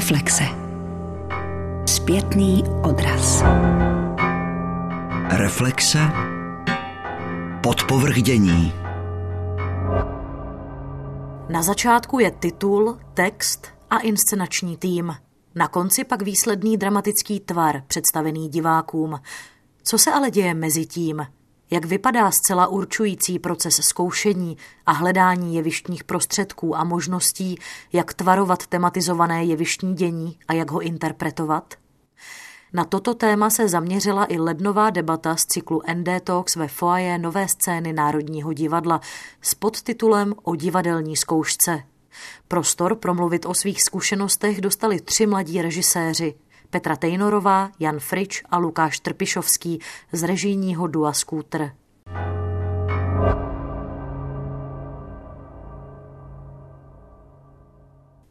Reflexe. Zpětný odraz. Reflexe. Podpovrdění. Na začátku je titul, text a inscenační tým. Na konci pak výsledný dramatický tvar představený divákům. Co se ale děje mezi tím? Jak vypadá zcela určující proces zkoušení a hledání jevištních prostředků a možností, jak tvarovat tematizované jevištní dění a jak ho interpretovat? Na toto téma se zaměřila i lednová debata z cyklu ND Talks ve foaje Nové scény Národního divadla s podtitulem O divadelní zkoušce. Prostor promluvit o svých zkušenostech dostali tři mladí režiséři – Petra Tejnorová, Jan Frič a Lukáš Trpišovský z režijního Dua Scooter.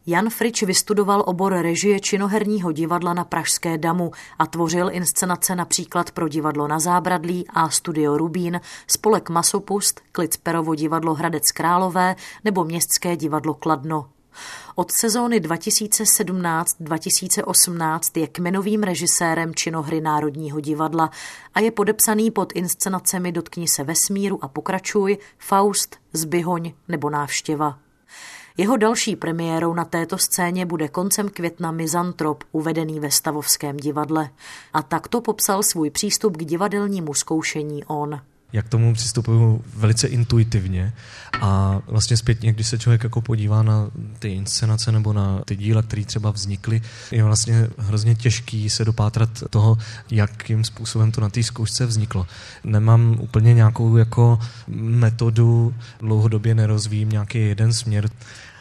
Jan Frič vystudoval obor režie činoherního divadla na Pražské damu a tvořil inscenace například pro divadlo na Zábradlí a Studio Rubín, spolek Masopust, Klicperovo divadlo Hradec Králové nebo Městské divadlo Kladno. Od sezóny 2017-2018 je kmenovým režisérem činohry Národního divadla a je podepsaný pod inscenacemi Dotkni se vesmíru a pokračuj, Faust, Zbyhoň nebo Návštěva. Jeho další premiérou na této scéně bude koncem května Mizantrop, uvedený ve Stavovském divadle. A takto popsal svůj přístup k divadelnímu zkoušení on jak tomu přistupuju velice intuitivně a vlastně zpětně, když se člověk jako podívá na ty inscenace nebo na ty díla, které třeba vznikly, je vlastně hrozně těžký se dopátrat toho, jakým způsobem to na té zkoušce vzniklo. Nemám úplně nějakou jako metodu, dlouhodobě nerozvíjím nějaký jeden směr,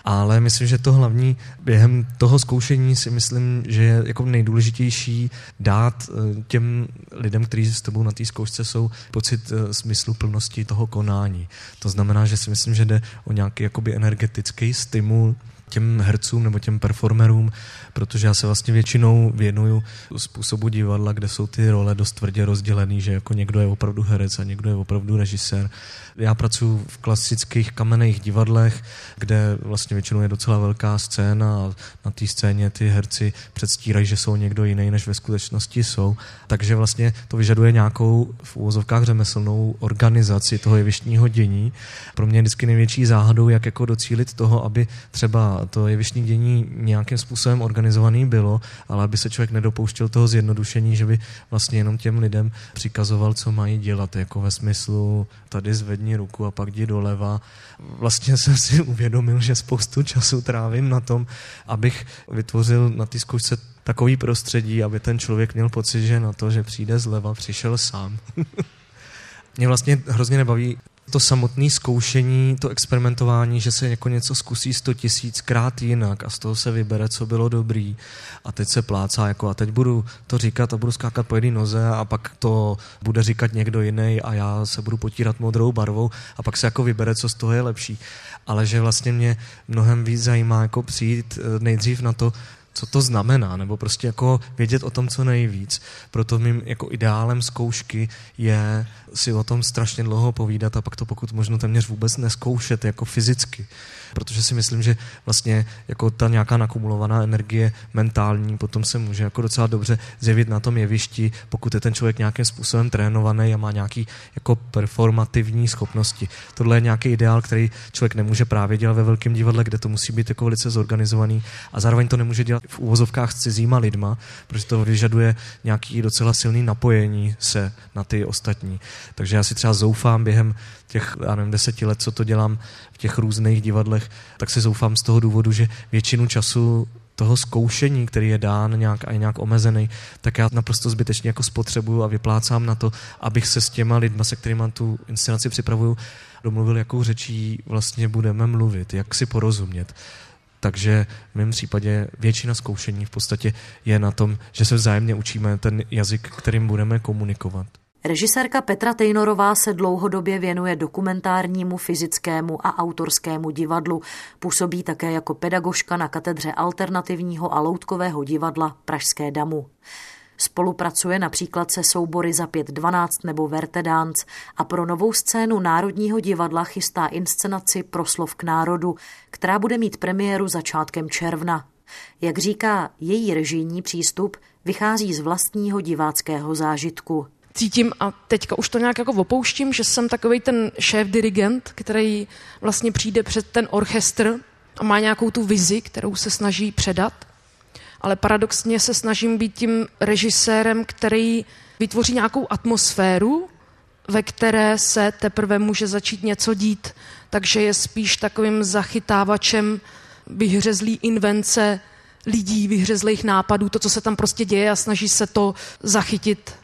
ale myslím, že to hlavní během toho zkoušení si myslím, že je jako nejdůležitější dát eh, těm lidem, kteří s tebou na té zkoušce jsou, pocit eh, smyslu plnosti toho konání. To znamená, že si myslím, že jde o nějaký jakoby energetický stimul, těm hercům nebo těm performerům, protože já se vlastně většinou věnuju způsobu divadla, kde jsou ty role dost tvrdě rozdělený, že jako někdo je opravdu herec a někdo je opravdu režisér. Já pracuji v klasických kamenných divadlech, kde vlastně většinou je docela velká scéna a na té scéně ty herci předstírají, že jsou někdo jiný, než ve skutečnosti jsou. Takže vlastně to vyžaduje nějakou v úvozovkách řemeslnou organizaci toho jevištního dění. Pro mě je vždycky největší záhadou, jak jako docílit toho, aby třeba to jevištní dění nějakým způsobem organizovaný bylo, ale aby se člověk nedopouštěl toho zjednodušení, že by vlastně jenom těm lidem přikazoval, co mají dělat, jako ve smyslu tady zvedni ruku a pak jdi doleva. Vlastně jsem si uvědomil, že spoustu času trávím na tom, abych vytvořil na té zkoušce takový prostředí, aby ten člověk měl pocit, že na to, že přijde zleva, přišel sám. Mě vlastně hrozně nebaví to samotné zkoušení, to experimentování, že se jako něco zkusí sto tisíckrát jinak a z toho se vybere, co bylo dobrý a teď se plácá jako a teď budu to říkat a budu skákat po jedné noze a pak to bude říkat někdo jiný a já se budu potírat modrou barvou a pak se jako vybere, co z toho je lepší. Ale že vlastně mě mnohem víc zajímá jako přijít eh, nejdřív na to, co to znamená, nebo prostě jako vědět o tom, co nejvíc. Proto mým jako ideálem zkoušky je si o tom strašně dlouho povídat a pak to pokud možno téměř vůbec neskoušet jako fyzicky. Protože si myslím, že vlastně jako ta nějaká nakumulovaná energie mentální potom se může jako docela dobře zjevit na tom jevišti, pokud je ten člověk nějakým způsobem trénovaný a má nějaký jako performativní schopnosti. Tohle je nějaký ideál, který člověk nemůže právě dělat ve velkém divadle, kde to musí být jako velice zorganizovaný a zároveň to nemůže dělat v úvozovkách s cizíma lidma, protože to vyžaduje nějaký docela silný napojení se na ty ostatní. Takže já si třeba zoufám během těch, já nevím, deseti let, co to dělám v těch různých divadlech, tak si zoufám z toho důvodu, že většinu času toho zkoušení, který je dán nějak a je nějak omezený, tak já naprosto zbytečně jako spotřebuju a vyplácám na to, abych se s těma lidma, se kterými tu inscenaci připravuju, domluvil, jakou řečí vlastně budeme mluvit, jak si porozumět. Takže v mém případě většina zkoušení v podstatě je na tom, že se vzájemně učíme ten jazyk, kterým budeme komunikovat. Režisérka Petra Tejnorová se dlouhodobě věnuje dokumentárnímu, fyzickému a autorskému divadlu. Působí také jako pedagožka na katedře alternativního a loutkového divadla Pražské damu. Spolupracuje například se soubory za 5.12 nebo Vertedance a pro novou scénu Národního divadla chystá inscenaci Proslov k národu, která bude mít premiéru začátkem června. Jak říká, její režijní přístup vychází z vlastního diváckého zážitku. Cítím, a teďka už to nějak jako opouštím, že jsem takový ten šéf-dirigent, který vlastně přijde před ten orchestr a má nějakou tu vizi, kterou se snaží předat. Ale paradoxně se snažím být tím režisérem, který vytvoří nějakou atmosféru, ve které se teprve může začít něco dít. Takže je spíš takovým zachytávačem vyhřezlý invence lidí, vyhřezlých nápadů, to, co se tam prostě děje a snaží se to zachytit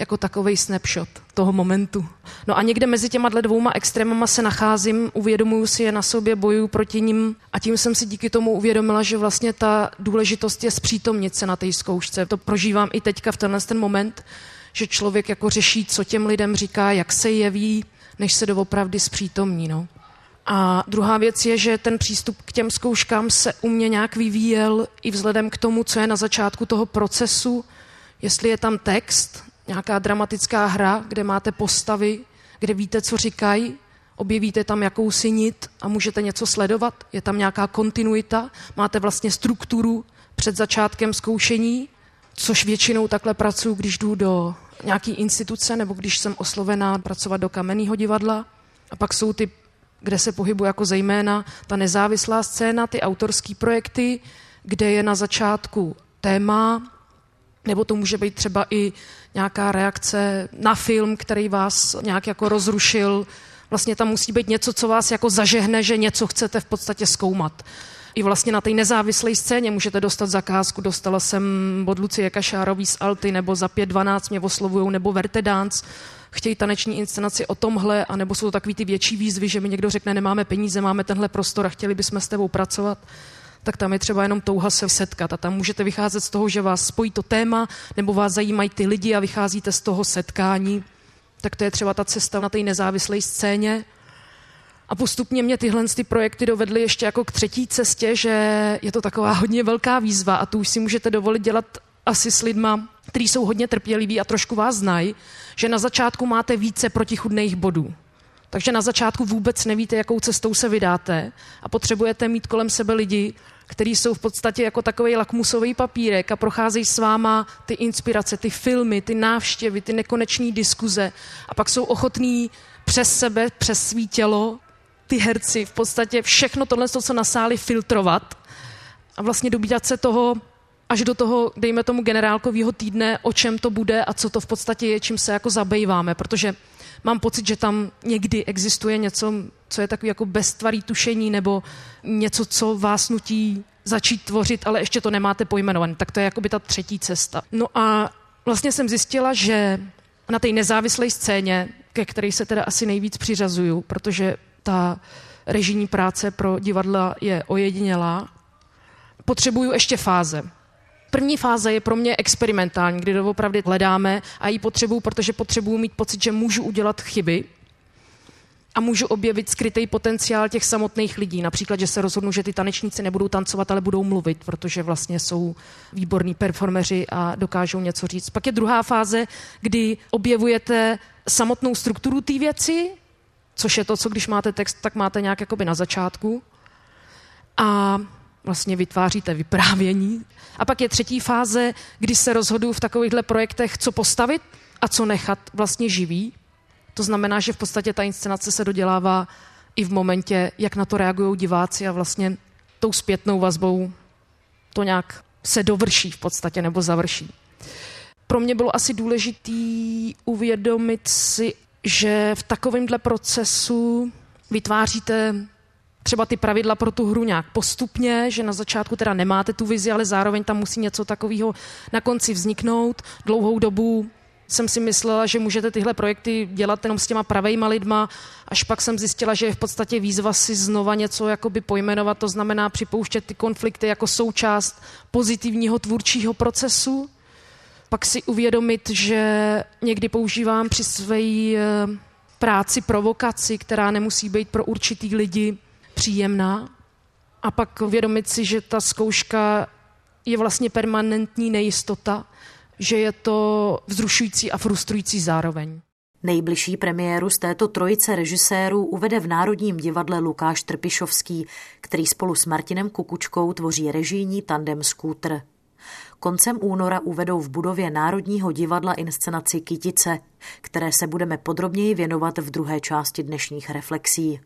jako takový snapshot toho momentu. No a někde mezi těma dvouma extrémama se nacházím, uvědomuju si je na sobě, bojuju proti ním a tím jsem si díky tomu uvědomila, že vlastně ta důležitost je zpřítomnit se na té zkoušce. To prožívám i teďka v tenhle ten moment, že člověk jako řeší, co těm lidem říká, jak se jeví, než se doopravdy zpřítomní. No. A druhá věc je, že ten přístup k těm zkouškám se u mě nějak vyvíjel i vzhledem k tomu, co je na začátku toho procesu, jestli je tam text, nějaká dramatická hra, kde máte postavy, kde víte, co říkají, objevíte tam jakousi nit a můžete něco sledovat, je tam nějaká kontinuita, máte vlastně strukturu před začátkem zkoušení, což většinou takhle pracuji, když jdu do nějaký instituce nebo když jsem oslovená pracovat do kamenného divadla. A pak jsou ty, kde se pohybuji jako zejména ta nezávislá scéna, ty autorské projekty, kde je na začátku téma, nebo to může být třeba i nějaká reakce na film, který vás nějak jako rozrušil. Vlastně tam musí být něco, co vás jako zažehne, že něco chcete v podstatě zkoumat. I vlastně na té nezávislé scéně můžete dostat zakázku. Dostala jsem od Lucie Kašárový z Alty, nebo za 5.12 mě oslovujou, nebo Verte Dance chtějí taneční inscenaci o tomhle, anebo jsou to takový ty větší výzvy, že mi někdo řekne, nemáme peníze, máme tenhle prostor a chtěli bychom s tebou pracovat tak tam je třeba jenom touha se setkat. A tam můžete vycházet z toho, že vás spojí to téma, nebo vás zajímají ty lidi a vycházíte z toho setkání. Tak to je třeba ta cesta na té nezávislé scéně. A postupně mě tyhle ty projekty dovedly ještě jako k třetí cestě, že je to taková hodně velká výzva a tu už si můžete dovolit dělat asi s lidma, kteří jsou hodně trpěliví a trošku vás znají, že na začátku máte více protichudných bodů. Takže na začátku vůbec nevíte, jakou cestou se vydáte a potřebujete mít kolem sebe lidi, kteří jsou v podstatě jako takový lakmusový papírek a procházejí s váma ty inspirace, ty filmy, ty návštěvy, ty nekonečné diskuze a pak jsou ochotní přes sebe, přes svý tělo, ty herci v podstatě všechno tohle, co na sáli filtrovat a vlastně dobírat se toho až do toho, dejme tomu generálkového týdne, o čem to bude a co to v podstatě je, čím se jako zabýváme, protože mám pocit, že tam někdy existuje něco, co je takový jako beztvarý tušení nebo něco, co vás nutí začít tvořit, ale ještě to nemáte pojmenované. Tak to je jakoby ta třetí cesta. No a vlastně jsem zjistila, že na té nezávislé scéně, ke které se teda asi nejvíc přiřazuju, protože ta režijní práce pro divadla je ojedinělá, potřebuju ještě fáze. První fáze je pro mě experimentální, kdy doopravdy hledáme a ji potřebuju, protože potřebuju mít pocit, že můžu udělat chyby a můžu objevit skrytý potenciál těch samotných lidí. Například, že se rozhodnu, že ty tanečníci nebudou tancovat, ale budou mluvit, protože vlastně jsou výborní performeři a dokážou něco říct. Pak je druhá fáze, kdy objevujete samotnou strukturu té věci, což je to, co když máte text, tak máte nějak jakoby na začátku. A vlastně vytváříte vyprávění. A pak je třetí fáze, kdy se rozhoduju v takovýchhle projektech, co postavit a co nechat vlastně živý. To znamená, že v podstatě ta inscenace se dodělává i v momentě, jak na to reagují diváci a vlastně tou zpětnou vazbou to nějak se dovrší v podstatě nebo završí. Pro mě bylo asi důležitý uvědomit si, že v takovémhle procesu vytváříte třeba ty pravidla pro tu hru nějak postupně, že na začátku teda nemáte tu vizi, ale zároveň tam musí něco takového na konci vzniknout. Dlouhou dobu jsem si myslela, že můžete tyhle projekty dělat jenom s těma pravejma lidma, až pak jsem zjistila, že je v podstatě výzva si znova něco jakoby pojmenovat, to znamená připouštět ty konflikty jako součást pozitivního tvůrčího procesu. Pak si uvědomit, že někdy používám při své eh, práci provokaci, která nemusí být pro určitý lidi příjemná a pak uvědomit si, že ta zkouška je vlastně permanentní nejistota, že je to vzrušující a frustrující zároveň. Nejbližší premiéru z této trojice režisérů uvede v Národním divadle Lukáš Trpišovský, který spolu s Martinem Kukučkou tvoří režijní tandem Skútr. Koncem února uvedou v budově Národního divadla inscenaci Kytice, které se budeme podrobněji věnovat v druhé části dnešních reflexí.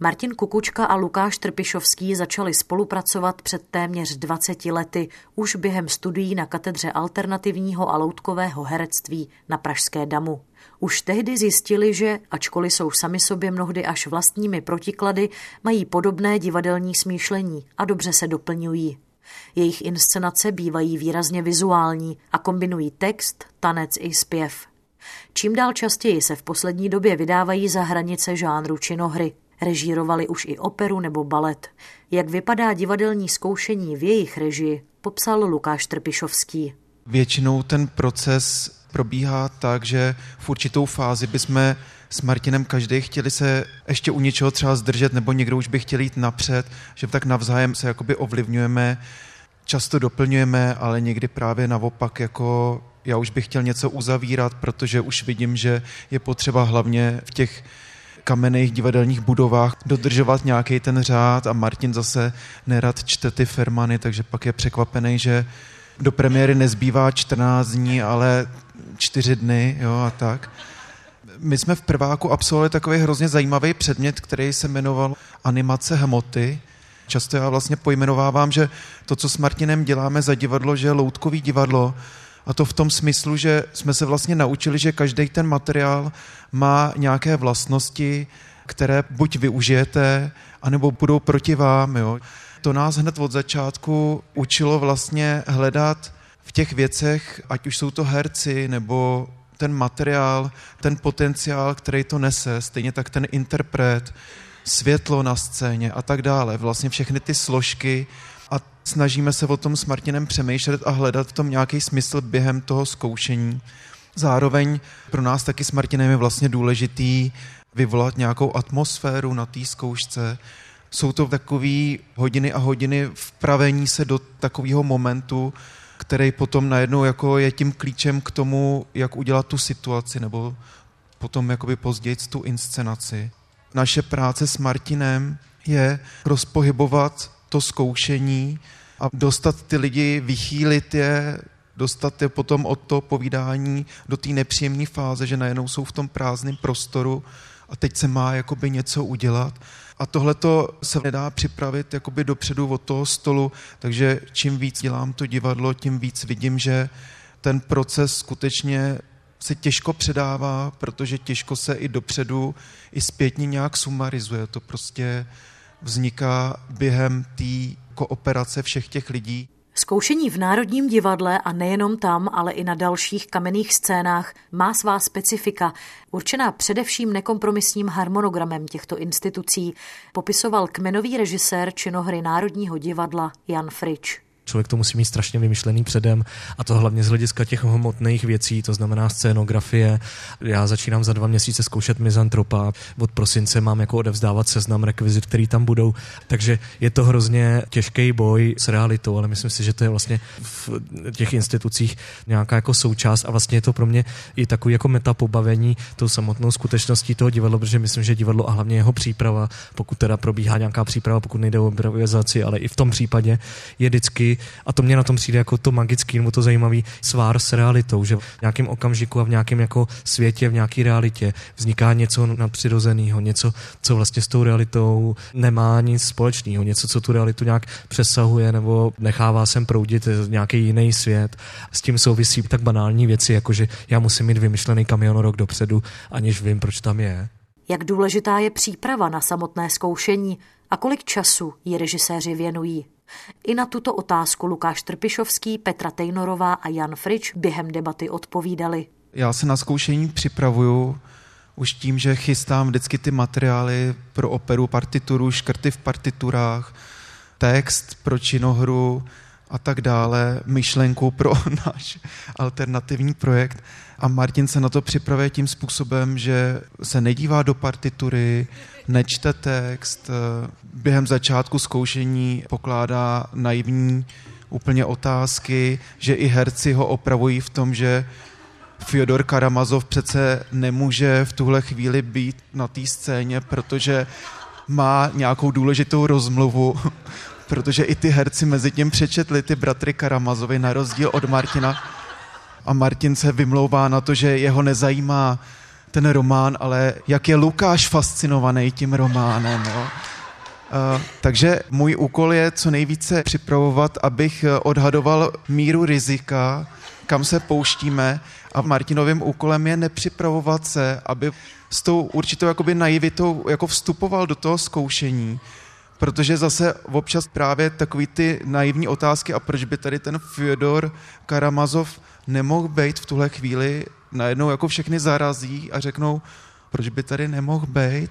Martin Kukučka a Lukáš Trpišovský začali spolupracovat před téměř 20 lety už během studií na katedře alternativního a loutkového herectví na Pražské damu. Už tehdy zjistili, že, ačkoliv jsou sami sobě mnohdy až vlastními protiklady, mají podobné divadelní smýšlení a dobře se doplňují. Jejich inscenace bývají výrazně vizuální a kombinují text, tanec i zpěv. Čím dál častěji se v poslední době vydávají za hranice žánru činohry. Režírovali už i operu nebo balet. Jak vypadá divadelní zkoušení v jejich režii, popsal Lukáš Trpišovský. Většinou ten proces probíhá tak, že v určitou fázi bychom s Martinem každý chtěli se ještě u něčeho třeba zdržet, nebo někdo už by chtěl jít napřed, že tak navzájem se jakoby ovlivňujeme, často doplňujeme, ale někdy právě naopak jako já už bych chtěl něco uzavírat, protože už vidím, že je potřeba hlavně v těch kamenných divadelních budovách dodržovat nějaký ten řád a Martin zase nerad čte ty fermany, takže pak je překvapený, že do premiéry nezbývá 14 dní, ale 4 dny jo, a tak. My jsme v prváku absolvovali takový hrozně zajímavý předmět, který se jmenoval animace hmoty. Často já vlastně pojmenovávám, že to, co s Martinem děláme za divadlo, že je loutkový divadlo, a to v tom smyslu, že jsme se vlastně naučili, že každý ten materiál má nějaké vlastnosti, které buď využijete, anebo budou proti vám. Jo. To nás hned od začátku učilo vlastně hledat v těch věcech, ať už jsou to herci nebo ten materiál, ten potenciál, který to nese, stejně tak ten interpret, světlo na scéně a tak dále. Vlastně všechny ty složky a snažíme se o tom s Martinem přemýšlet a hledat v tom nějaký smysl během toho zkoušení. Zároveň pro nás taky s Martinem je vlastně důležitý vyvolat nějakou atmosféru na té zkoušce. Jsou to takové hodiny a hodiny vpravení se do takového momentu, který potom najednou jako je tím klíčem k tomu, jak udělat tu situaci, nebo potom jakoby později tu inscenaci. Naše práce s Martinem je rozpohybovat to zkoušení a dostat ty lidi, vychýlit je, dostat je potom od toho povídání do té nepříjemné fáze, že najednou jsou v tom prázdném prostoru a teď se má jakoby něco udělat. A tohle se nedá připravit jakoby dopředu od toho stolu, takže čím víc dělám to divadlo, tím víc vidím, že ten proces skutečně se těžko předává, protože těžko se i dopředu, i zpětně nějak sumarizuje. To prostě vzniká během té kooperace všech těch lidí. Zkoušení v Národním divadle a nejenom tam, ale i na dalších kamenných scénách má svá specifika, určená především nekompromisním harmonogramem těchto institucí, popisoval kmenový režisér činohry Národního divadla Jan Frič. Člověk to musí mít strašně vymyšlený předem a to hlavně z hlediska těch hmotných věcí, to znamená scénografie. Já začínám za dva měsíce zkoušet mizantropa, od prosince mám jako odevzdávat seznam rekvizit, který tam budou, takže je to hrozně těžký boj s realitou, ale myslím si, že to je vlastně v těch institucích nějaká jako součást. A vlastně je to pro mě i takový jako meta pobavení tou samotnou skutečností toho divadla, protože myslím, že divadlo a hlavně jeho příprava, pokud teda probíhá nějaká příprava, pokud nejde o improvizaci, ale i v tom případě je vždycky a to mě na tom přijde jako to magický nebo to zajímavý svár s realitou, že v nějakém okamžiku a v nějakém jako světě, v nějaké realitě vzniká něco nadpřirozeného, něco, co vlastně s tou realitou nemá nic společného, něco, co tu realitu nějak přesahuje nebo nechává sem proudit nějaký jiný svět. S tím souvisí tak banální věci, jako že já musím mít vymyšlený kamion rok dopředu, aniž vím, proč tam je. Jak důležitá je příprava na samotné zkoušení a kolik času ji režiséři věnují? I na tuto otázku Lukáš Trpišovský, Petra Tejnorová a Jan Frič během debaty odpovídali. Já se na zkoušení připravuju už tím, že chystám vždycky ty materiály pro operu, partituru, škrty v partiturách, text pro činohru a tak dále, myšlenku pro náš alternativní projekt. A Martin se na to připravuje tím způsobem, že se nedívá do partitury, nečte text, během začátku zkoušení pokládá naivní úplně otázky, že i herci ho opravují v tom, že Fyodor Karamazov přece nemůže v tuhle chvíli být na té scéně, protože má nějakou důležitou rozmluvu, protože i ty herci mezi tím přečetli ty bratry Karamazovi na rozdíl od Martina. A Martin se vymlouvá na to, že jeho nezajímá ten román, ale jak je Lukáš fascinovaný tím románem. Jo? Uh, takže můj úkol je co nejvíce připravovat, abych odhadoval míru rizika, kam se pouštíme a Martinovým úkolem je nepřipravovat se, aby s tou určitou jakoby naivitou jako vstupoval do toho zkoušení, protože zase občas právě takový ty naivní otázky a proč by tady ten Fyodor Karamazov nemohl být v tuhle chvíli, najednou jako všechny zarazí a řeknou, proč by tady nemohl být.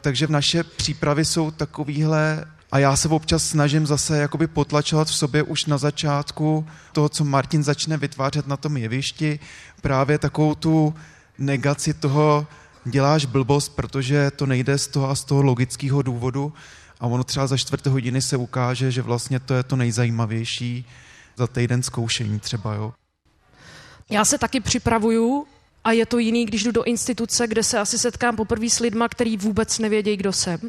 Takže naše přípravy jsou takovýhle a já se občas snažím zase jakoby potlačovat v sobě už na začátku toho, co Martin začne vytvářet na tom jevišti, právě takovou tu negaci toho, děláš blbost, protože to nejde z toho a z toho logického důvodu a ono třeba za čtvrté hodiny se ukáže, že vlastně to je to nejzajímavější za týden zkoušení třeba, jo. Já se taky připravuju a je to jiný, když jdu do instituce, kde se asi setkám poprvé s lidma, který vůbec nevědějí, kdo jsem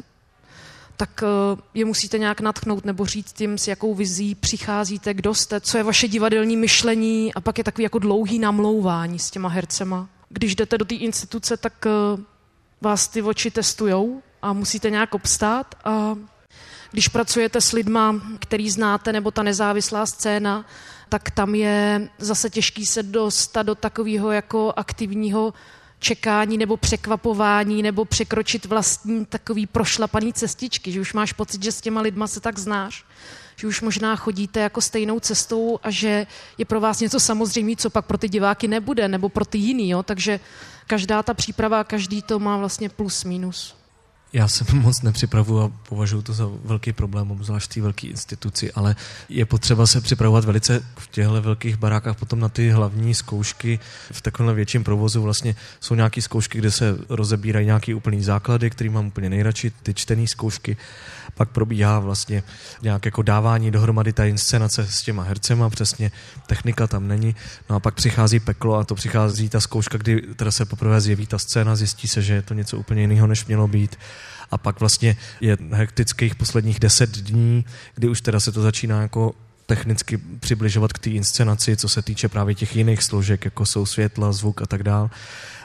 tak eh, je musíte nějak natchnout nebo říct tím, s jakou vizí přicházíte, kdo jste, co je vaše divadelní myšlení a pak je takový jako dlouhý namlouvání s těma hercema. Když jdete do té instituce, tak eh, vás ty oči testujou a musíte nějak obstát a když pracujete s lidma, který znáte, nebo ta nezávislá scéna, tak tam je zase těžký se dostat do takového jako aktivního čekání nebo překvapování nebo překročit vlastní takový prošlapaný cestičky, že už máš pocit, že s těma lidma se tak znáš, že už možná chodíte jako stejnou cestou a že je pro vás něco samozřejmé, co pak pro ty diváky nebude, nebo pro ty jiný, jo? takže každá ta příprava, každý to má vlastně plus minus. Já se moc nepřipravuju a považuji to za velký problém, obzvlášť té velké instituci, ale je potřeba se připravovat velice v těchto velkých barákách potom na ty hlavní zkoušky v takovém větším provozu. Vlastně jsou nějaké zkoušky, kde se rozebírají nějaké úplný základy, který mám úplně nejradši, ty čtené zkoušky. Pak probíhá vlastně nějak jako dávání dohromady ta inscenace s těma hercema, přesně technika tam není. No a pak přichází peklo a to přichází ta zkouška, kdy teda se poprvé zjeví ta scéna, zjistí se, že je to něco úplně jiného, než mělo být a pak vlastně je hektických posledních deset dní, kdy už teda se to začíná jako technicky přibližovat k té inscenaci, co se týče právě těch jiných složek, jako jsou světla, zvuk a tak dále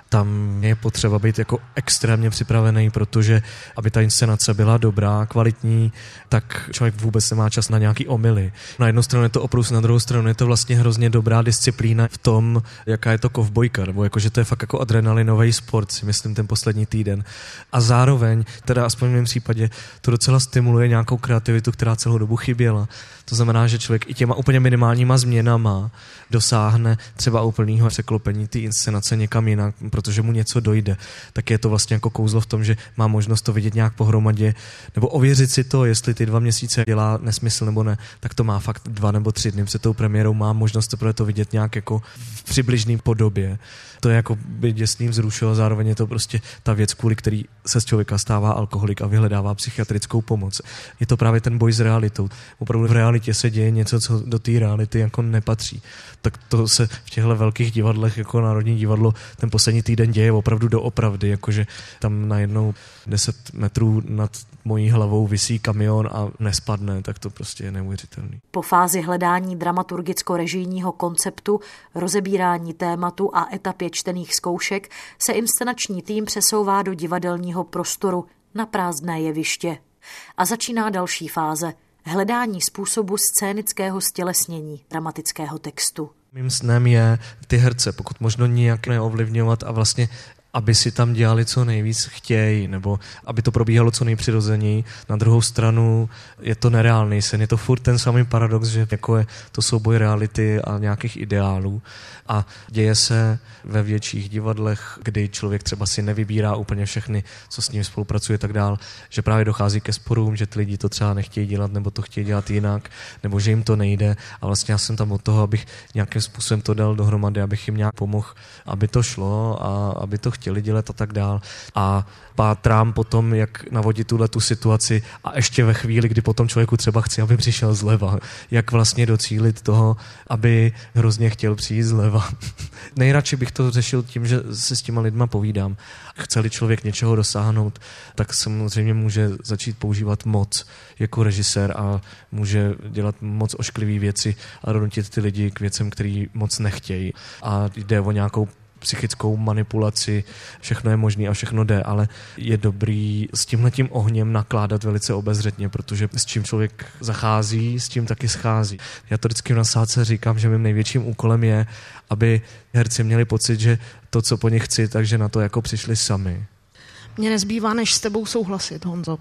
tam je potřeba být jako extrémně připravený, protože aby ta inscenace byla dobrá, kvalitní, tak člověk vůbec nemá čas na nějaký omily. Na jednu stranu je to oprus, na druhou stranu je to vlastně hrozně dobrá disciplína v tom, jaká je to kovbojka, nebo jako, že to je fakt jako adrenalinový sport, si myslím, ten poslední týden. A zároveň, teda aspoň v mém případě, to docela stimuluje nějakou kreativitu, která celou dobu chyběla. To znamená, že člověk i těma úplně minimálníma změnama dosáhne třeba úplného překlopení té inscenace někam jinak, protože mu něco dojde. Tak je to vlastně jako kouzlo v tom, že má možnost to vidět nějak pohromadě, nebo ověřit si to, jestli ty dva měsíce dělá nesmysl nebo ne, tak to má fakt dva nebo tři dny před tou premiérou, má možnost to to vidět nějak jako v přibližné podobě. To je jako by děsným vzrušilo, zároveň je to prostě ta věc, kvůli který se z člověka stává alkoholik a vyhledává psychiatrickou pomoc. Je to právě ten boj s realitou. Opravdu v realitě se děje něco, co do té reality jako nepatří. Tak to se v těchto velkých divadlech, jako Národní divadlo, ten poslední týden děje opravdu doopravdy, jakože tam najednou 10 metrů nad mojí hlavou visí kamion a nespadne, tak to prostě je neuvěřitelný. Po fázi hledání dramaturgicko-režijního konceptu, rozebírání tématu a etapě čtených zkoušek se inscenační tým přesouvá do divadelního prostoru na prázdné jeviště. A začíná další fáze – hledání způsobu scénického stělesnění dramatického textu. Mým snem je ty herce, pokud možno nijak neovlivňovat a vlastně aby si tam dělali co nejvíc chtějí, nebo aby to probíhalo co nejpřirozeněji. Na druhou stranu je to nereálný sen, je to furt ten samý paradox, že jako je to souboj reality a nějakých ideálů. A děje se ve větších divadlech, kdy člověk třeba si nevybírá úplně všechny, co s ním spolupracuje tak dál, že právě dochází ke sporům, že ty lidi to třeba nechtějí dělat, nebo to chtějí dělat jinak, nebo že jim to nejde. A vlastně já jsem tam od toho, abych nějakým způsobem to dal dohromady, abych jim nějak pomohl, aby to šlo a aby to chtěli dělat a tak dál. A pátrám potom, jak navodit tuhle tu situaci a ještě ve chvíli, kdy potom člověku třeba chci, aby přišel zleva, jak vlastně docílit toho, aby hrozně chtěl přijít zleva. Nejradši bych to řešil tím, že si s těma lidma povídám. Chceli člověk něčeho dosáhnout, tak samozřejmě může začít používat moc jako režisér a může dělat moc ošklivé věci a donutit ty lidi k věcem, který moc nechtějí. A jde o nějakou psychickou manipulaci, všechno je možné a všechno jde, ale je dobrý s tímhletím ohněm nakládat velice obezřetně, protože s čím člověk zachází, s tím taky schází. Já to vždycky v nasádce říkám, že mým největším úkolem je, aby herci měli pocit, že to, co po nich chci, takže na to jako přišli sami. Mně nezbývá, než s tebou souhlasit, Honzo.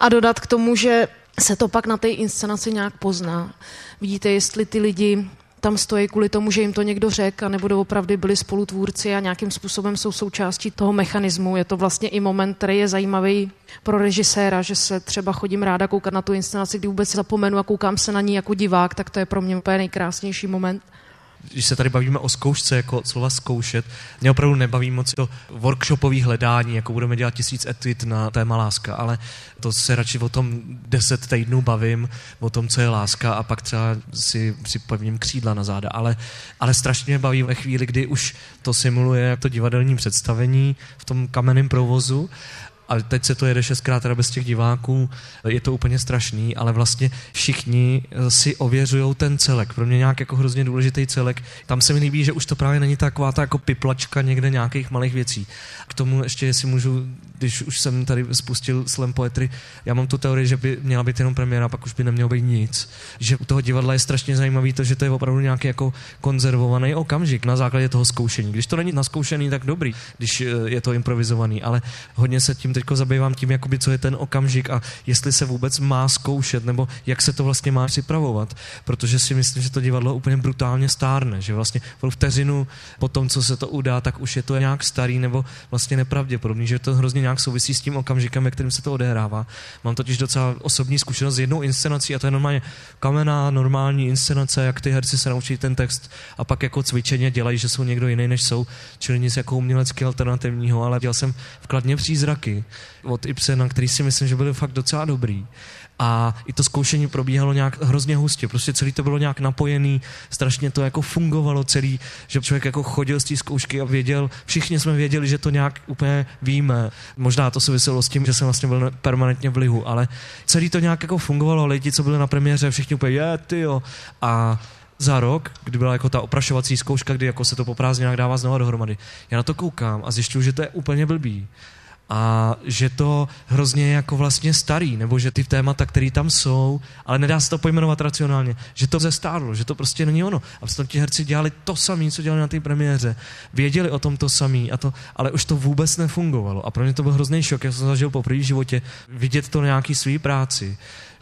A dodat k tomu, že se to pak na té inscenaci nějak pozná. Vidíte, jestli ty lidi tam stojí kvůli tomu, že jim to někdo řekl a nebo opravdu byli spolutvůrci a nějakým způsobem jsou součástí toho mechanismu. Je to vlastně i moment, který je zajímavý pro režiséra, že se třeba chodím ráda koukat na tu inscenaci, kdy vůbec zapomenu a koukám se na ní jako divák, tak to je pro mě úplně nejkrásnější moment když se tady bavíme o zkoušce, jako slova zkoušet, mě opravdu nebaví moc to workshopové hledání, jako budeme dělat tisíc etuit na téma láska, ale to se radši o tom deset týdnů bavím, o tom, co je láska a pak třeba si připevním křídla na záda, ale, ale strašně mě baví ve chvíli, kdy už to simuluje to divadelní představení v tom kamenném provozu a teď se to jede šestkrát teda bez těch diváků, je to úplně strašný, ale vlastně všichni eh, si ověřují ten celek. Pro mě nějak jako hrozně důležitý celek. Tam se mi líbí, že už to právě není taková ta jako piplačka někde nějakých malých věcí. K tomu ještě, jestli můžu, když už jsem tady spustil slam poetry, já mám tu teorii, že by měla být jenom premiéra, pak už by nemělo být nic. Že u toho divadla je strašně zajímavý to, že to je opravdu nějaký jako konzervovaný okamžik na základě toho zkoušení. Když to není naskoušený, tak dobrý, když eh, je to improvizovaný, ale hodně se tím teď zabývám tím, jakoby, co je ten okamžik a jestli se vůbec má zkoušet, nebo jak se to vlastně má připravovat, protože si myslím, že to divadlo úplně brutálně stárne, že vlastně v vteřinu po tom, co se to udá, tak už je to nějak starý nebo vlastně nepravděpodobný, že to hrozně nějak souvisí s tím okamžikem, ve kterým se to odehrává. Mám totiž docela osobní zkušenost s jednou inscenací a to je normálně kamená, normální inscenace, jak ty herci se naučí ten text a pak jako cvičeně dělají, že jsou někdo jiný, než jsou, čili nic jako umělecky alternativního, ale dělal jsem vkladně přízraky, od Ibsena, který si myslím, že byly fakt docela dobrý. A i to zkoušení probíhalo nějak hrozně hustě. Prostě celý to bylo nějak napojený, strašně to jako fungovalo celý, že člověk jako chodil z té zkoušky a věděl, všichni jsme věděli, že to nějak úplně víme. Možná to souviselo s tím, že jsem vlastně byl permanentně v lihu, ale celý to nějak jako fungovalo. Lidi, co byli na premiéře, všichni úplně, je, ty jo. A za rok, kdy byla jako ta oprašovací zkouška, kdy jako se to po prázdninách dává znova dohromady. Já na to koukám a zjišťuju, že to je úplně blbý a že to hrozně jako vlastně starý, nebo že ty témata, které tam jsou, ale nedá se to pojmenovat racionálně, že to zestárlo, že to prostě není ono. A potom ti herci dělali to samé, co dělali na té premiéře. Věděli o tom to samé, a to, ale už to vůbec nefungovalo. A pro mě to byl hrozný šok, já jsem zažil po první životě vidět to na nějaký svý práci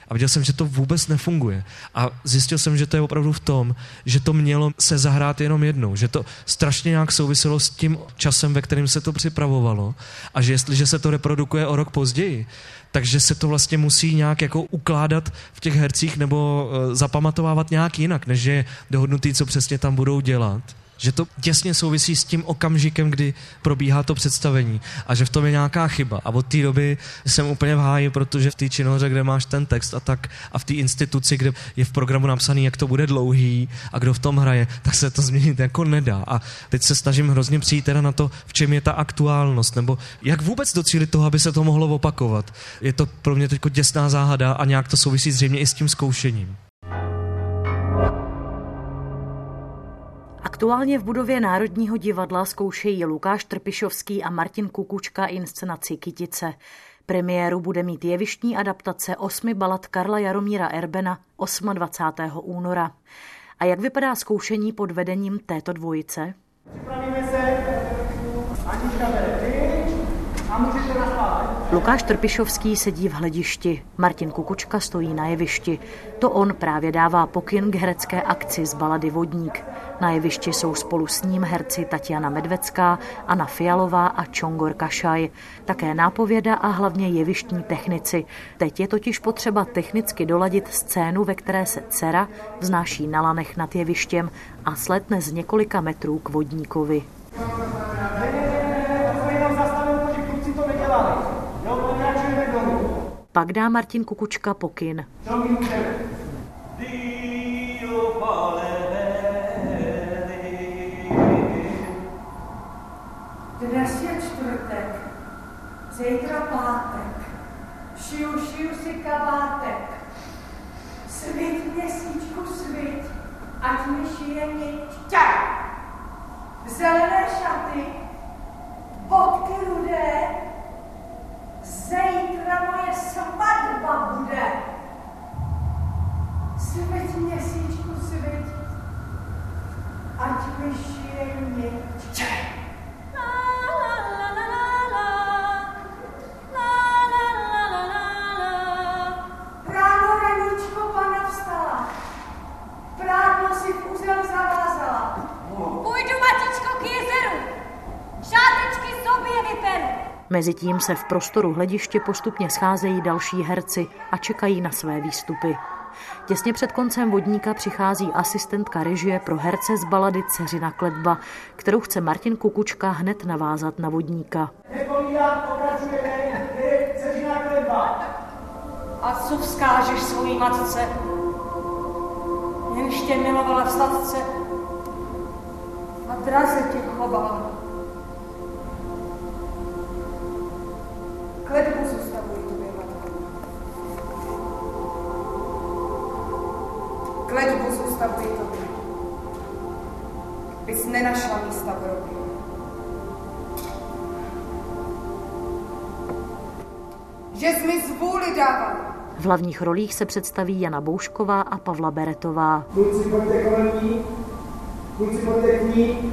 a viděl jsem, že to vůbec nefunguje. A zjistil jsem, že to je opravdu v tom, že to mělo se zahrát jenom jednou, že to strašně nějak souviselo s tím časem, ve kterém se to připravovalo a že jestliže se to reprodukuje o rok později, takže se to vlastně musí nějak jako ukládat v těch hercích nebo uh, zapamatovávat nějak jinak, než je dohodnutý, co přesně tam budou dělat že to těsně souvisí s tím okamžikem, kdy probíhá to představení a že v tom je nějaká chyba. A od té doby jsem úplně v háji, protože v té činohře, kde máš ten text a tak a v té instituci, kde je v programu napsaný, jak to bude dlouhý a kdo v tom hraje, tak se to změnit jako nedá. A teď se snažím hrozně přijít teda na to, v čem je ta aktuálnost, nebo jak vůbec docílit toho, aby se to mohlo opakovat. Je to pro mě teď děsná záhada a nějak to souvisí zřejmě i s tím zkoušením. Aktuálně v budově Národního divadla zkoušejí Lukáš Trpišovský a Martin Kukučka inscenaci Kytice. Premiéru bude mít jevištní adaptace osmi balad Karla Jaromíra Erbena 28. února. A jak vypadá zkoušení pod vedením této dvojice? Připravíme se, Anička a můžete Lukáš Trpišovský sedí v hledišti, Martin Kukučka stojí na jevišti. To on právě dává pokyn k herecké akci z balady Vodník. Na jevišti jsou spolu s ním herci Tatiana Medvecká, Anna Fialová a Čongor Kašaj. Také nápověda a hlavně jevištní technici. Teď je totiž potřeba technicky doladit scénu, ve které se dcera vznáší na lanech nad jevištěm a sletne z několika metrů k vodníkovi. Pak dá Martin Kukučka pokyn. Zítra pátek. Šiju, šiju si kabátek. Svit, měsíčku, svit, ať mi šije niť. Zelené šaty, bodky rudé, zítra moje svatba bude. Svit, měsíčku, svit, ať mi šije niť. Mezitím se v prostoru hlediště postupně scházejí další herci a čekají na své výstupy. Těsně před koncem vodníka přichází asistentka režie pro herce z balady Ceřina kletba, kterou chce Martin Kukučka hned navázat na vodníka. Nepovídat, pokračujeme, je Ceřina kletba. A co vzkážeš svojí matce? Jenž tě milovala v sladce a draze tě chovala. Kletbu zůstavuji tobě, matko. Kletbu zůstavuji tobě. Bys nenašla místa v. Že jsi mi zvůli dával. V hlavních rolích se představí Jana Boušková a Pavla Beretová. Kluci, pojďte kolem ní. Kluci, pojďte k ní.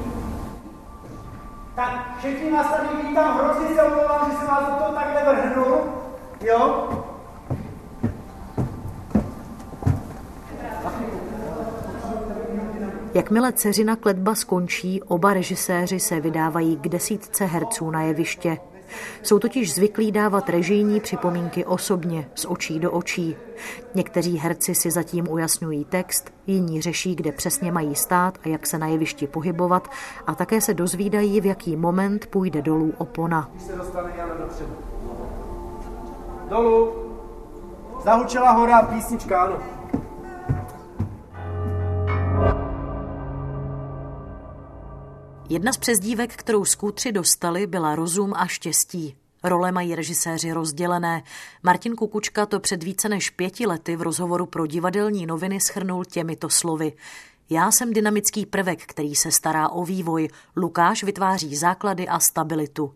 Tak, všichni vás tady vítám, hrozně se omlouvám, že se vás do toho takhle vrhnu. Jo? Jakmile Ceřina kletba skončí, oba režiséři se vydávají k desítce herců na jeviště. Jsou totiž zvyklí dávat režijní připomínky osobně, z očí do očí. Někteří herci si zatím ujasňují text, jiní řeší, kde přesně mají stát a jak se na jevišti pohybovat a také se dozvídají, v jaký moment půjde dolů opona. Dolů. Zahučela hora, písnička, ano. Jedna z přezdívek, kterou skútři dostali, byla rozum a štěstí. Role mají režiséři rozdělené. Martin Kukučka to před více než pěti lety v rozhovoru pro divadelní noviny schrnul těmito slovy. Já jsem dynamický prvek, který se stará o vývoj. Lukáš vytváří základy a stabilitu.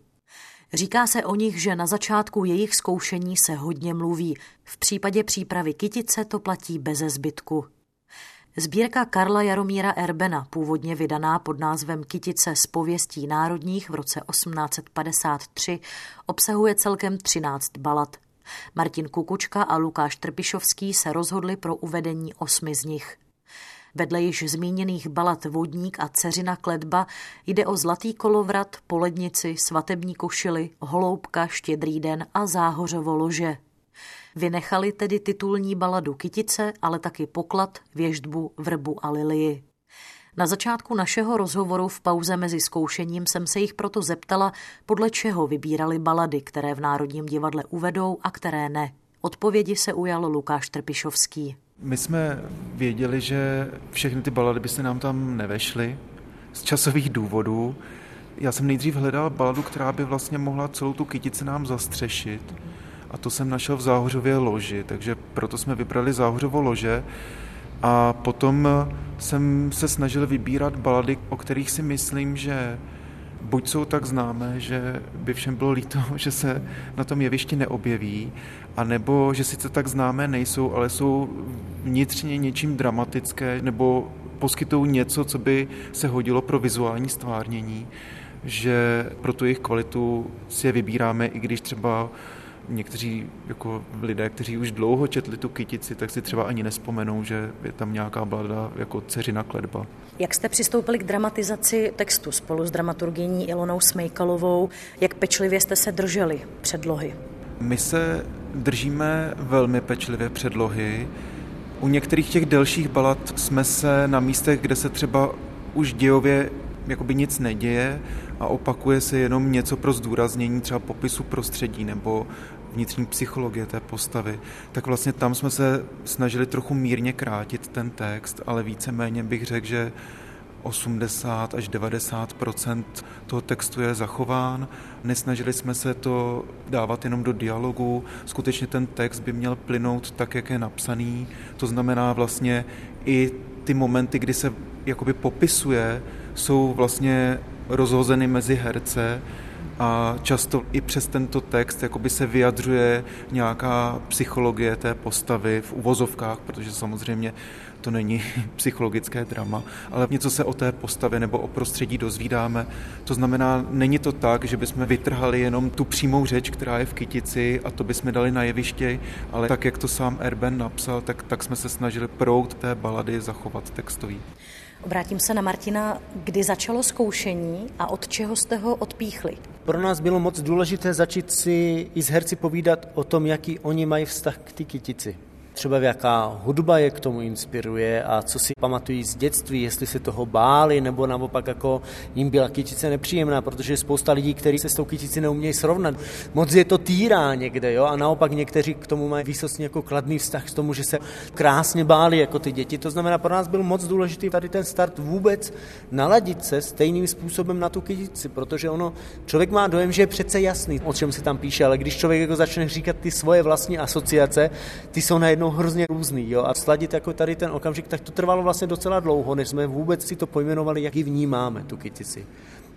Říká se o nich, že na začátku jejich zkoušení se hodně mluví. V případě přípravy kytice to platí beze zbytku. Sbírka Karla Jaromíra Erbena, původně vydaná pod názvem Kytice z pověstí národních v roce 1853, obsahuje celkem 13 balad. Martin Kukučka a Lukáš Trpišovský se rozhodli pro uvedení osmi z nich. Vedle již zmíněných balad Vodník a Ceřina kletba jde o Zlatý kolovrat, Polednici, Svatební košily, Holoubka, Štědrý den a Záhořovo lože. Vynechali tedy titulní baladu Kytice, ale taky poklad, věždbu, vrbu a lilii. Na začátku našeho rozhovoru v pauze mezi zkoušením jsem se jich proto zeptala, podle čeho vybírali balady, které v Národním divadle uvedou a které ne. Odpovědi se ujal Lukáš Trpišovský. My jsme věděli, že všechny ty balady by se nám tam nevešly z časových důvodů. Já jsem nejdřív hledal baladu, která by vlastně mohla celou tu kytici nám zastřešit. A to jsem našel v Záhořově loži, takže proto jsme vybrali Záhořovo lože. A potom jsem se snažil vybírat balady, o kterých si myslím, že buď jsou tak známé, že by všem bylo líto, že se na tom jevišti neobjeví, anebo že sice tak známé nejsou, ale jsou vnitřně něčím dramatické, nebo poskytují něco, co by se hodilo pro vizuální stvárnění, že pro tu jejich kvalitu si je vybíráme, i když třeba někteří jako lidé, kteří už dlouho četli tu kytici, tak si třeba ani nespomenou, že je tam nějaká blada jako dceřina kledba. Jak jste přistoupili k dramatizaci textu spolu s dramaturgyní Ilonou Smejkalovou? Jak pečlivě jste se drželi předlohy? My se držíme velmi pečlivě předlohy. U některých těch delších balad jsme se na místech, kde se třeba už dějově jakoby nic neděje a opakuje se jenom něco pro zdůraznění třeba popisu prostředí nebo vnitřní psychologie té postavy, tak vlastně tam jsme se snažili trochu mírně krátit ten text, ale víceméně bych řekl, že 80 až 90% toho textu je zachován. Nesnažili jsme se to dávat jenom do dialogu. Skutečně ten text by měl plynout tak, jak je napsaný. To znamená vlastně i ty momenty, kdy se jakoby popisuje, jsou vlastně rozhozeny mezi herce a často i přes tento text jakoby se vyjadřuje nějaká psychologie té postavy v uvozovkách, protože samozřejmě to není psychologické drama, ale něco se o té postavě nebo o prostředí dozvídáme. To znamená, není to tak, že bychom vytrhali jenom tu přímou řeč, která je v kytici a to bychom dali na jeviště, ale tak, jak to sám Erben napsal, tak, tak jsme se snažili prout té balady zachovat textový. Obrátím se na Martina, kdy začalo zkoušení a od čeho jste ho odpíchli? Pro nás bylo moc důležité začít si i s herci povídat o tom, jaký oni mají vztah k ty kytici třeba jaká hudba je k tomu inspiruje a co si pamatují z dětství, jestli se toho báli, nebo naopak jako jim byla kytice nepříjemná, protože je spousta lidí, kteří se s tou kytici neumějí srovnat. Moc je to týrá někde, jo, a naopak někteří k tomu mají výsostně jako kladný vztah k tomu, že se krásně báli jako ty děti. To znamená, pro nás byl moc důležitý tady ten start vůbec naladit se stejným způsobem na tu kytici, protože ono, člověk má dojem, že je přece jasný, o čem se tam píše, ale když člověk jako začne říkat ty svoje vlastní asociace, ty jsou najednou najednou hrozně různý. Jo? A sladit jako tady ten okamžik, tak to trvalo vlastně docela dlouho, než jsme vůbec si to pojmenovali, jak ji vnímáme, tu kytici.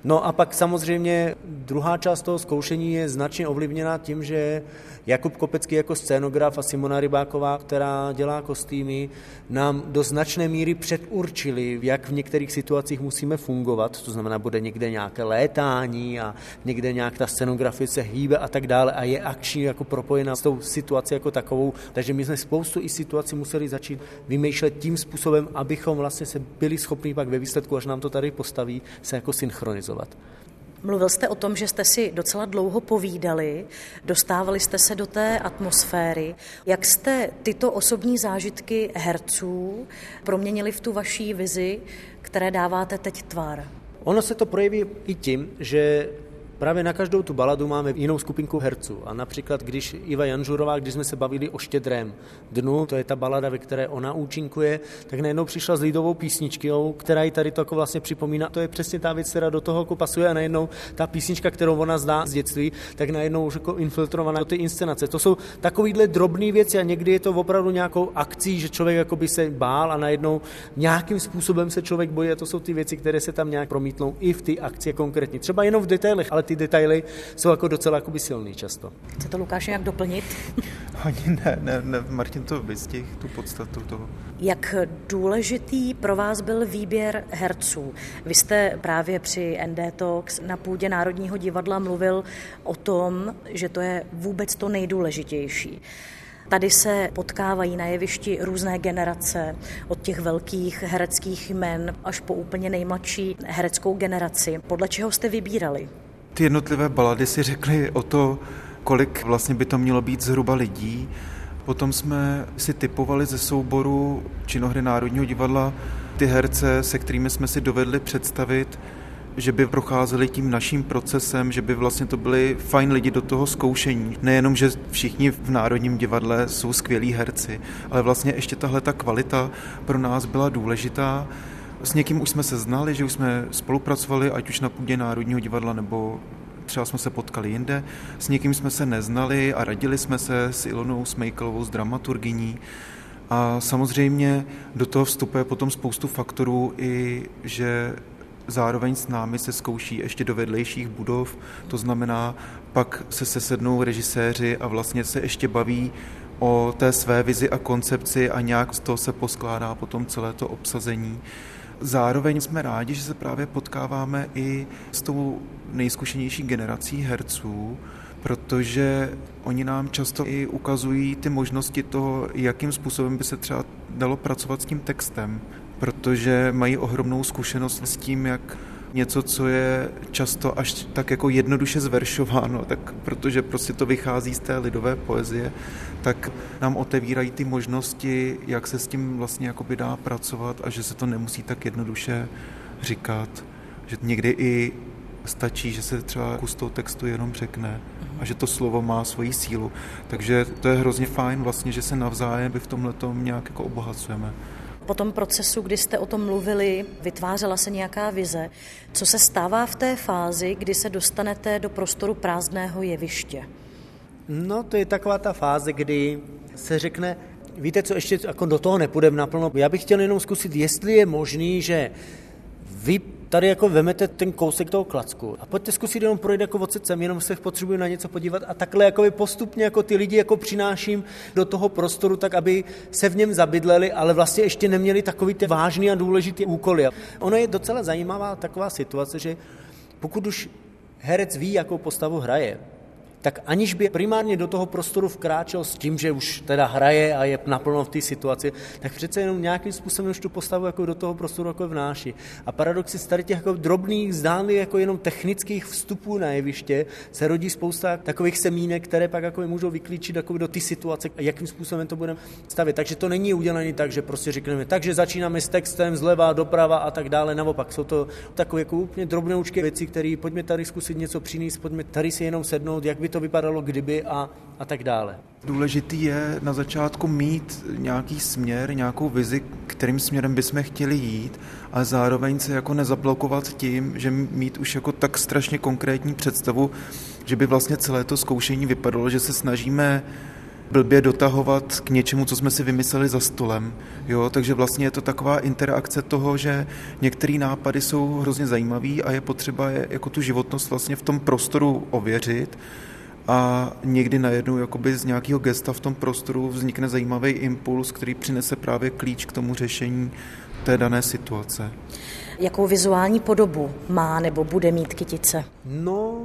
No a pak samozřejmě druhá část toho zkoušení je značně ovlivněna tím, že Jakub Kopecký jako scénograf a Simona Rybáková, která dělá kostýmy, nám do značné míry předurčili, jak v některých situacích musíme fungovat, to znamená, bude někde nějaké létání a někde nějak ta scenografie se hýbe a tak dále a je akční jako propojena s tou situací jako takovou. Takže my jsme spoustu i situací museli začít vymýšlet tím způsobem, abychom vlastně se byli schopni pak ve výsledku, až nám to tady postaví, se jako synchronizovat. Mluvil jste o tom, že jste si docela dlouho povídali, dostávali jste se do té atmosféry. Jak jste tyto osobní zážitky herců proměnili v tu vaší vizi, které dáváte teď tvar? Ono se to projeví i tím, že Právě na každou tu baladu máme jinou skupinku herců. A například, když Iva Janžurová, když jsme se bavili o štědrém dnu, to je ta balada, ve které ona účinkuje, tak najednou přišla s lidovou písničkou, která ji tady to jako vlastně připomíná. To je přesně ta věc, která do toho jako pasuje a najednou ta písnička, kterou ona zná z dětství, tak najednou už jako infiltrovaná do ty inscenace. To jsou takovýhle drobné věci a někdy je to opravdu nějakou akcí, že člověk jako by se bál a najednou nějakým způsobem se člověk bojí a to jsou ty věci, které se tam nějak promítnou i v ty akci konkrétně. Třeba jenom v detailech, ale ty detaily jsou jako docela jakoby silný často. Chce to Lukáš nějak doplnit? Ani ne, ne, ne, Martin to vystih, tu podstatu toho. Jak důležitý pro vás byl výběr herců? Vy jste právě při ND Talks na půdě Národního divadla mluvil o tom, že to je vůbec to nejdůležitější. Tady se potkávají na jevišti různé generace, od těch velkých hereckých jmen až po úplně nejmladší hereckou generaci. Podle čeho jste vybírali? Ty jednotlivé balady si řekly o to, kolik vlastně by to mělo být zhruba lidí. Potom jsme si typovali ze souboru činohry Národního divadla ty herce, se kterými jsme si dovedli představit, že by procházeli tím naším procesem, že by vlastně to byli fajn lidi do toho zkoušení. Nejenom, že všichni v Národním divadle jsou skvělí herci, ale vlastně ještě tahle ta kvalita pro nás byla důležitá. S někým už jsme se znali, že už jsme spolupracovali, ať už na půdě Národního divadla nebo třeba jsme se potkali jinde. S někým jsme se neznali a radili jsme se s Ilonou Smejkelovou, s dramaturgyní. A samozřejmě do toho vstupuje potom spoustu faktorů i, že zároveň s námi se zkouší ještě do vedlejších budov, to znamená, pak se sesednou režiséři a vlastně se ještě baví o té své vizi a koncepci a nějak z toho se poskládá potom celé to obsazení. Zároveň jsme rádi, že se právě potkáváme i s tou nejzkušenější generací herců, protože oni nám často i ukazují ty možnosti toho, jakým způsobem by se třeba dalo pracovat s tím textem, protože mají ohromnou zkušenost s tím, jak něco, co je často až tak jako jednoduše zveršováno, tak protože prostě to vychází z té lidové poezie, tak nám otevírají ty možnosti, jak se s tím vlastně jakoby dá pracovat a že se to nemusí tak jednoduše říkat, že někdy i stačí, že se třeba kus toho textu jenom řekne a že to slovo má svoji sílu. Takže to je hrozně fajn vlastně, že se navzájem v tomhle nějak jako obohacujeme. Po tom procesu, kdy jste o tom mluvili, vytvářela se nějaká vize. Co se stává v té fázi, kdy se dostanete do prostoru prázdného jeviště? No, to je taková ta fáze, kdy se řekne, víte co, ještě jako do toho nepůjdeme naplno. Já bych chtěl jenom zkusit, jestli je možný, že vy tady jako vemete ten kousek toho klacku a pojďte zkusit jenom projít jako odsecem, jenom se potřebuji na něco podívat a takhle jako postupně jako ty lidi jako přináším do toho prostoru tak, aby se v něm zabydleli, ale vlastně ještě neměli takový ty vážný a důležitý úkoly. Ono je docela zajímavá taková situace, že pokud už herec ví, jakou postavu hraje, tak aniž by primárně do toho prostoru vkráčel s tím, že už teda hraje a je naplno v té situaci, tak přece jenom nějakým způsobem už tu postavu jako do toho prostoru jako vnáší. A paradoxy z tady těch jako drobných, zdánlivých jako jenom technických vstupů na jeviště se rodí spousta takových semínek, které pak jako můžou vyklíčit jako do té situace, jakým způsobem to budeme stavět. Takže to není udělané tak, že prostě řekneme, takže začínáme s textem zleva, doprava a tak dále. Naopak jsou to takové jako úplně drobné věci, které pojďme tady zkusit něco přinést, pojďme tady si jenom sednout, jak by to vypadalo kdyby a, a tak dále. Důležitý je na začátku mít nějaký směr, nějakou vizi, kterým směrem bychom chtěli jít, ale zároveň se jako nezablokovat tím, že mít už jako tak strašně konkrétní představu, že by vlastně celé to zkoušení vypadalo, že se snažíme blbě dotahovat k něčemu, co jsme si vymysleli za stolem. Jo? Takže vlastně je to taková interakce toho, že některé nápady jsou hrozně zajímavé a je potřeba je jako tu životnost vlastně v tom prostoru ověřit a někdy najednou jakoby z nějakého gesta v tom prostoru vznikne zajímavý impuls, který přinese právě klíč k tomu řešení té dané situace. Jakou vizuální podobu má nebo bude mít kytice? No,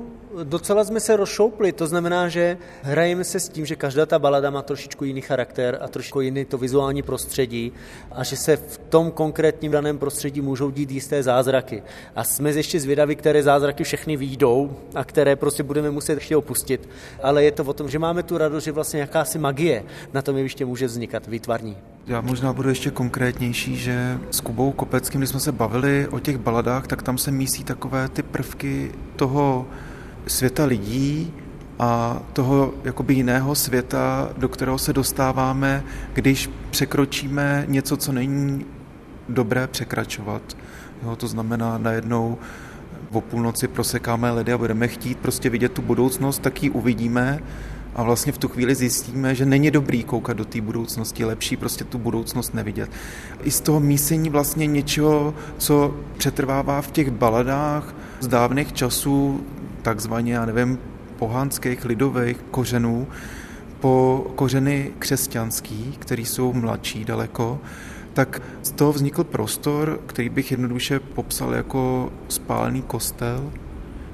docela jsme se rozšoupli, to znamená, že hrajeme se s tím, že každá ta balada má trošičku jiný charakter a trošičku jiný to vizuální prostředí a že se v tom konkrétním daném prostředí můžou dít jisté zázraky. A jsme ještě zvědaví, které zázraky všechny výjdou a které prostě budeme muset ještě opustit. Ale je to o tom, že máme tu radost, že vlastně jakási magie na tom jeviště může vznikat, výtvarní. Já možná budu ještě konkrétnější, že s Kubou Kopeckým, když jsme se bavili o těch baladách, tak tam se mísí takové ty prvky toho světa lidí a toho jakoby jiného světa, do kterého se dostáváme, když překročíme něco, co není dobré překračovat. Jo, to znamená najednou o půlnoci prosekáme ledy a budeme chtít prostě vidět tu budoucnost, tak ji uvidíme a vlastně v tu chvíli zjistíme, že není dobrý koukat do té budoucnosti, lepší prostě tu budoucnost nevidět. I z toho mísení vlastně něčeho, co přetrvává v těch baladách z dávných časů, takzvaně, já nevím, pohánských lidových kořenů, po kořeny křesťanský, který jsou mladší daleko, tak z toho vznikl prostor, který bych jednoduše popsal jako spálný kostel,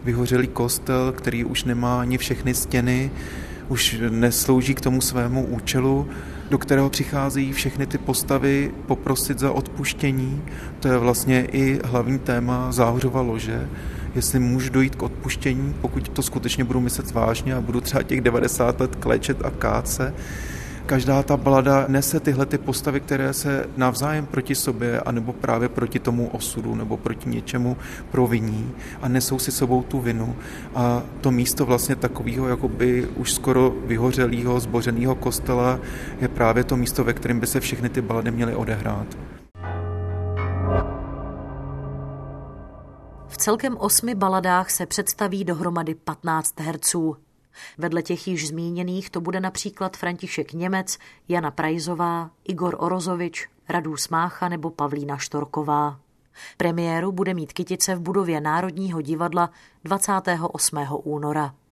vyhořelý kostel, který už nemá ani všechny stěny, už neslouží k tomu svému účelu, do kterého přicházejí všechny ty postavy poprosit za odpuštění. To je vlastně i hlavní téma záhořova lože, jestli můžu dojít k odpuštění, pokud to skutečně budu myslet vážně a budu třeba těch 90 let klečet a káce, každá ta balada nese tyhle ty postavy, které se navzájem proti sobě, anebo právě proti tomu osudu, nebo proti něčemu proviní a nesou si sebou tu vinu. A to místo vlastně takového jakoby už skoro vyhořelého, zbořeného kostela je právě to místo, ve kterém by se všechny ty balady měly odehrát. V celkem osmi baladách se představí dohromady 15 herců. Vedle těch již zmíněných to bude například František Němec, Jana Prajzová, Igor Orozovič, Radů Smácha nebo Pavlína Štorková. Premiéru bude mít Kytice v budově Národního divadla 28. února.